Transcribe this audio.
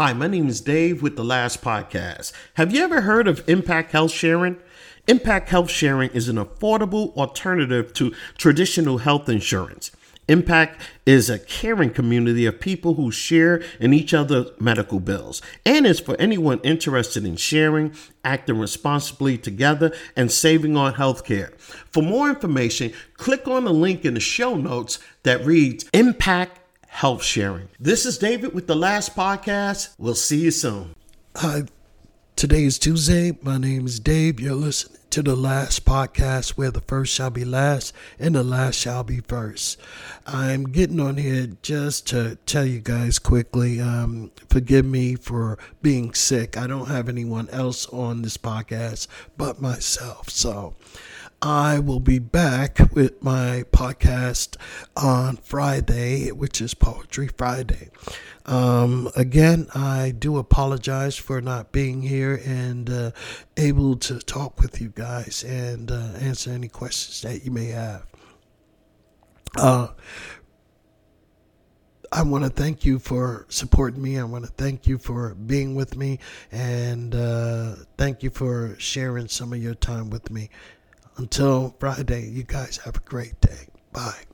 Hi, my name is Dave with The Last Podcast. Have you ever heard of Impact Health Sharing? Impact Health Sharing is an affordable alternative to traditional health insurance. Impact is a caring community of people who share in each other's medical bills and is for anyone interested in sharing, acting responsibly together, and saving on healthcare. For more information, click on the link in the show notes that reads Impact health sharing. This is David with the last podcast. We'll see you soon. Hi, today is Tuesday. My name is Dave. You're listening to the last podcast where the first shall be last and the last shall be first. I'm getting on here just to tell you guys quickly um, forgive me for being sick. I don't have anyone else on this podcast but myself. So, I will be back with my podcast on Friday, which is Poetry Friday. Um, again, I do apologize for not being here and uh, able to talk with you guys and uh, answer any questions that you may have. Uh, I want to thank you for supporting me. I want to thank you for being with me and uh, thank you for sharing some of your time with me. Until Friday, you guys have a great day. Bye.